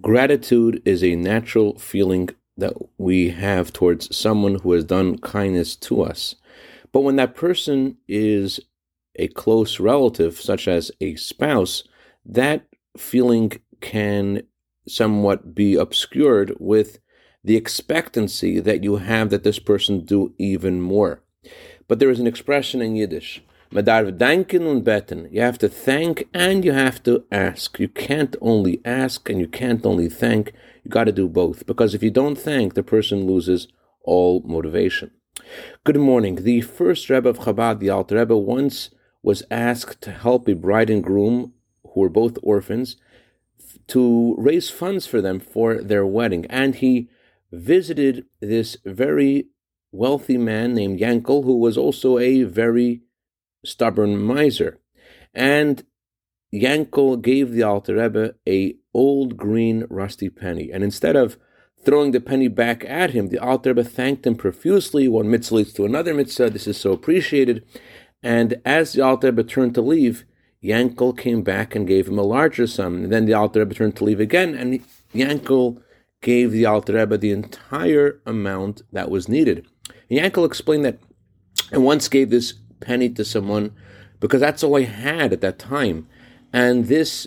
gratitude is a natural feeling that we have towards someone who has done kindness to us. But when that person is a close relative, such as a spouse, that feeling can somewhat be obscured with the expectancy that you have that this person do even more. But there is an expression in Yiddish, Danken und beten. You have to thank and you have to ask. You can't only ask and you can't only thank. You got to do both because if you don't thank, the person loses all motivation. Good morning. The first Rebbe of Chabad, the Alter Rebbe, once was asked to help a bride and groom who were both orphans to raise funds for them for their wedding, and he visited this very wealthy man named Yankel, who was also a very stubborn miser. And Yankel gave the Alter Rebbe a old green rusty penny, and instead of throwing the penny back at him, the Alter Rebbe thanked him profusely. One mitzvah leads to another mitzvah. This is so appreciated. And as the Alter Rebbe turned to leave, Yankel came back and gave him a larger sum. And then the Alter Rebbe turned to leave again, and Yankel gave the Alter Rebbe the entire amount that was needed. And Yankel explained that I once gave this penny to someone because that's all I had at that time. And this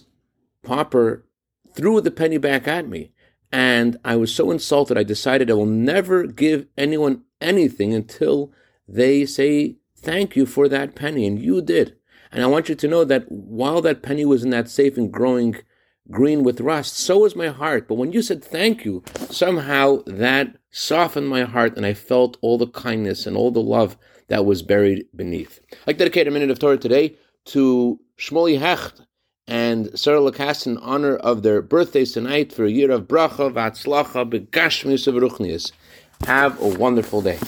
pauper threw the penny back at me. And I was so insulted, I decided I will never give anyone anything until they say thank you for that penny. And you did. And I want you to know that while that penny was in that safe and growing green with rust, so was my heart. But when you said thank you, somehow that softened my heart and I felt all the kindness and all the love that was buried beneath. To dedicate a minute of Torah today to Shmuley Hecht and Sarah Lakas in honor of their birthdays tonight for a year of bracha, vatzlacha, begashmius of ruchnius. Have a wonderful day.